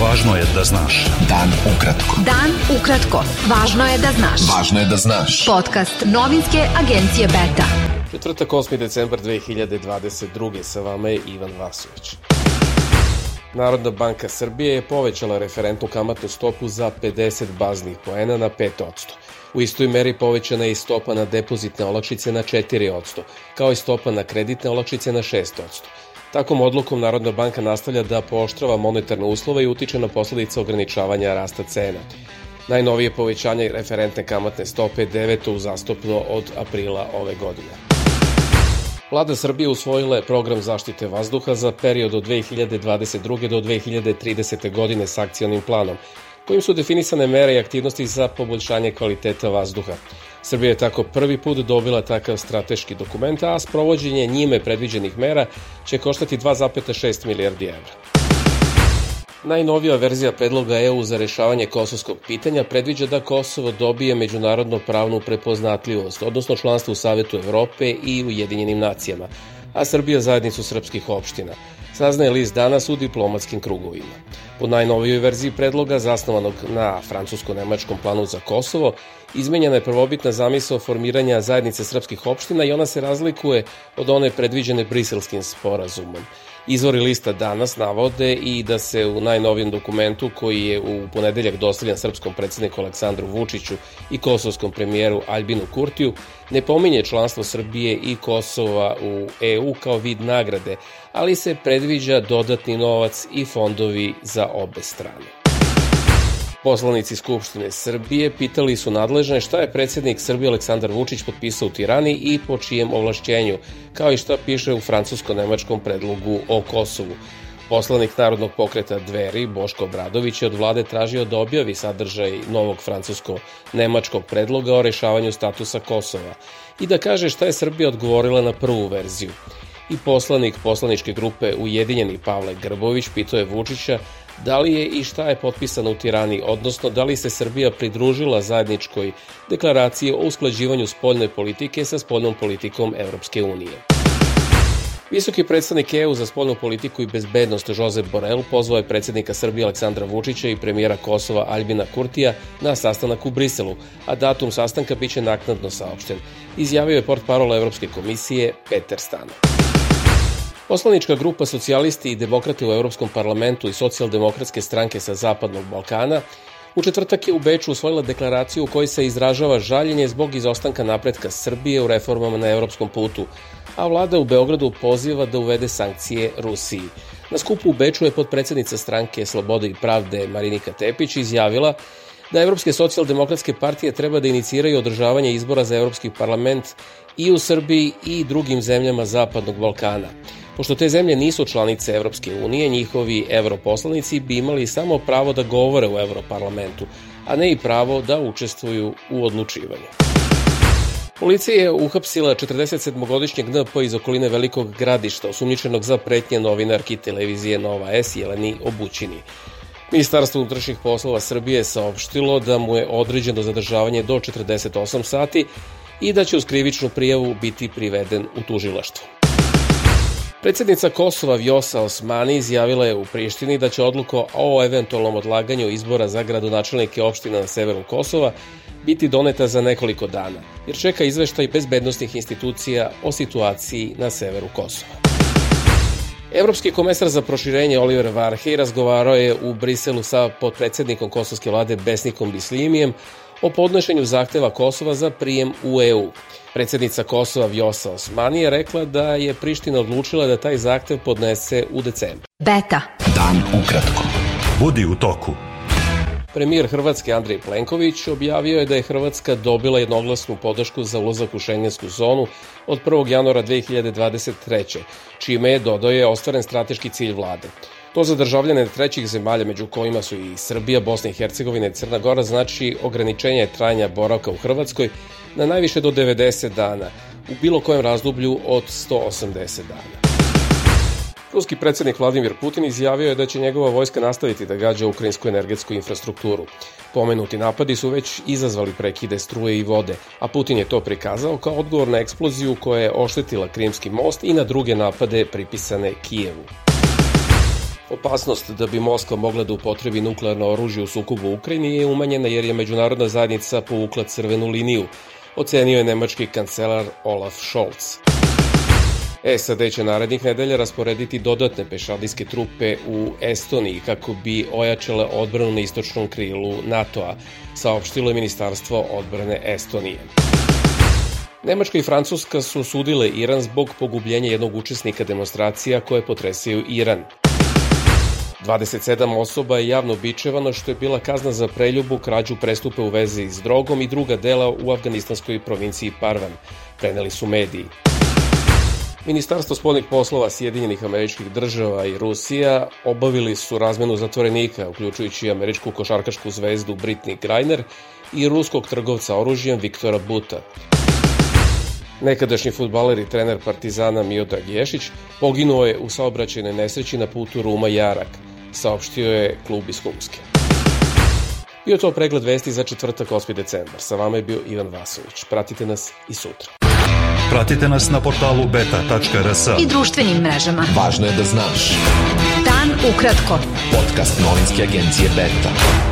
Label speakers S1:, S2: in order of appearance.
S1: Važno je da znaš.
S2: Dan ukratko.
S3: Dan ukratko. Važno je da znaš.
S2: Važno je da znaš.
S3: Podcast novinske agencije Beta.
S4: Četvrtak 8. decembar 2022. Sa vama je Ivan Vasović. Narodna banka Srbije je povećala referentnu kamatnu stopu za 50 baznih poena na 5%. U istoj meri povećana je i stopa na depozitne olakšice na 4%, kao i stopa na kreditne olakšice na 6%. Takom odlukom Narodna banka nastavlja da pooštrava monetarne uslove i utiče na posledice ograničavanja rasta cena. Najnovije povećanje referentne kamatne stope je deveto uzastopno od aprila ove godine. Vlada Srbije usvojila je program zaštite vazduha za period od 2022. do 2030. godine s akcionim planom, kojim su definisane mere i aktivnosti za poboljšanje kvaliteta vazduha. Srbija je tako prvi put dobila takav strateški dokument, a sprovođenje njime predviđenih mera će koštati 2,6 milijardi evra. Najnovija verzija predloga EU za rešavanje kosovskog pitanja predviđa da Kosovo dobije međunarodno pravnu prepoznatljivost, odnosno članstvo u Savetu Evrope i Ujedinjenim nacijama, a Srbija zajednicu srpskih opština – saznaje list danas u diplomatskim krugovima. Po najnovijoj verziji predloga, zasnovanog na francusko-nemačkom planu za Kosovo, izmenjena je prvobitna zamisao formiranja zajednice srpskih opština i ona se razlikuje od one predviđene briselskim sporazumom. Izvori lista danas navode i da se u najnovijem dokumentu koji je u ponedeljak dostavljen srpskom predsedniku Aleksandru Vučiću i kosovskom premijeru Albinu Kurtiju ne pominje članstvo Srbije i Kosova u EU kao vid nagrade, ali se predviđa dodatni novac i fondovi za obe strane. Poslanici Skupštine Srbije pitali su nadležne šta je predsednik Srbije Aleksandar Vučić potpisao u Tirani i po čijem ovlašćenju, kao i šta piše u francusko-nemačkom predlogu o Kosovu. Poslanik Narodnog pokreta Dveri, Boško Bradović, je od vlade tražio da objavi sadržaj novog francusko-nemačkog predloga o rešavanju statusa Kosova i da kaže šta je Srbija odgovorila na prvu verziju. I poslanik poslaničke grupe Ujedinjeni Pavle Grbović pitao je Vučića da li je i šta je potpisano u Tirani, odnosno da li se Srbija pridružila zajedničkoj deklaraciji o usklađivanju spoljne politike sa spoljnom politikom Evropske unije. Visoki predstavnik EU za spoljnu politiku i bezbednost Josep Borrell pozvao je predsednika Srbije Aleksandra Vučića i premijera Kosova Albina Kurtija na sastanak u Briselu, a datum sastanka biće naknadno saopšten, izjavio je port parola Evropske komisije Peter Stano. Poslanička grupa socijalisti i demokrate u Evropskom parlamentu i socijaldemokratske stranke sa Zapadnog Balkana u četvrtak je u Beču usvojila deklaraciju u kojoj se izražava žaljenje zbog izostanka napretka Srbije u reformama na evropskom putu, a vlada u Beogradu poziva da uvede sankcije Rusiji. Na skupu u Beču je podpredsednica stranke Slobode i pravde Marinika Tepić izjavila da Evropske socijaldemokratske partije treba da iniciraju održavanje izbora za Evropski parlament i u Srbiji i drugim zemljama Zapadnog Balkana. Pošto te zemlje nisu članice Evropske unije, njihovi europoslanici bi imali samo pravo da govore u Evroparlamentu, a ne i pravo da učestvuju u odlučivanju. Policija je uhapsila 47-godišnjeg NP iz okoline Velikog gradišta, osumnjičenog za pretnje novinarki televizije Nova S Jeleni Obućini. Ministarstvo unutrašnjih poslova Srbije je saopštilo da mu je određeno zadržavanje do 48 sati i da će uz krivičnu prijavu biti priveden u tužilaštvu. Predsednica Kosova Vjosa Osmani izjavila je u Prištini da će odluko o eventualnom odlaganju izbora za gradonačelnike opština na severu Kosova biti doneta za nekoliko dana, jer čeka izveštaj bezbednostnih institucija o situaciji na severu Kosova. Evropski komesar za proširenje Oliver Varhej razgovarao je u Briselu sa podpredsednikom kosovske vlade Besnikom Bislimijem o podnošenju zahteva Kosova za prijem u EU. Predsednica Kosova Vjosa Osmani je rekla da je Priština odlučila da taj zahtev podnese u decembru.
S3: Beta.
S2: Dan ukratko.
S1: Budi u toku.
S4: Premijer Hrvatske Andrej Plenković objavio je da je Hrvatska dobila jednoglasnu podršku za ulazak u šengensku zonu od 1. januara 2023. čime je, dodao je, ostvaren strateški cilj vlade. To za državljane trećih zemalja, među kojima su i Srbija, Bosna i Hercegovina i Crna Gora, znači ograničenje trajanja boravka u Hrvatskoj na najviše do 90 dana, u bilo kojem razdoblju od 180 dana. Ruski predsednik Vladimir Putin izjavio je da će njegova vojska nastaviti da gađa ukrajinsku energetsku infrastrukturu. Pomenuti napadi su već izazvali prekide struje i vode, a Putin je to prikazao kao odgovor na eksploziju koja je oštetila Krimski most i na druge napade pripisane Kijevu. Opasnost da bi Moskva mogla da upotrebi nuklearno oružje u sukobu u Ukrajini je umanjena jer je međunarodna zajednica povukla crvenu liniju, ocenio je nemački kancelar Olaf Scholz. SAD će narednih nedelja rasporediti dodatne pešadijske trupe u Estoniji kako bi ojačale odbranu na istočnom krilu NATO-a, saopštilo je Ministarstvo odbrane Estonije. Nemačka i Francuska su sudile Iran zbog pogubljenja jednog učesnika demonstracija koje potresaju Iran. 27 osoba je javno bičevano što je bila kazna za preljubu, krađu prestupe u vezi s drogom i druga dela u afganistanskoj provinciji Parvan, preneli su mediji. Ministarstvo spoljnih poslova Sjedinjenih američkih država i Rusija obavili su razmenu zatvorenika, uključujući američku košarkašku zvezdu Britney Griner i ruskog trgovca oružjem Viktora Buta. Nekadašnji futbaler i trener Partizana Miodrag Ješić poginuo je u saobraćajnoj nesreći na putu Ruma-Jarak, saopštio je klub iz Humske. Bio to pregled vesti za četvrtak 8. decembar. Sa vama je bio Ivan Vasović. Pratite nas i sutra.
S1: Pratite nas na portalu beta.rs
S3: i društvenim mrežama.
S2: Važno je da znaš.
S3: Dan ukratko.
S2: Podcast novinske agencije Beta.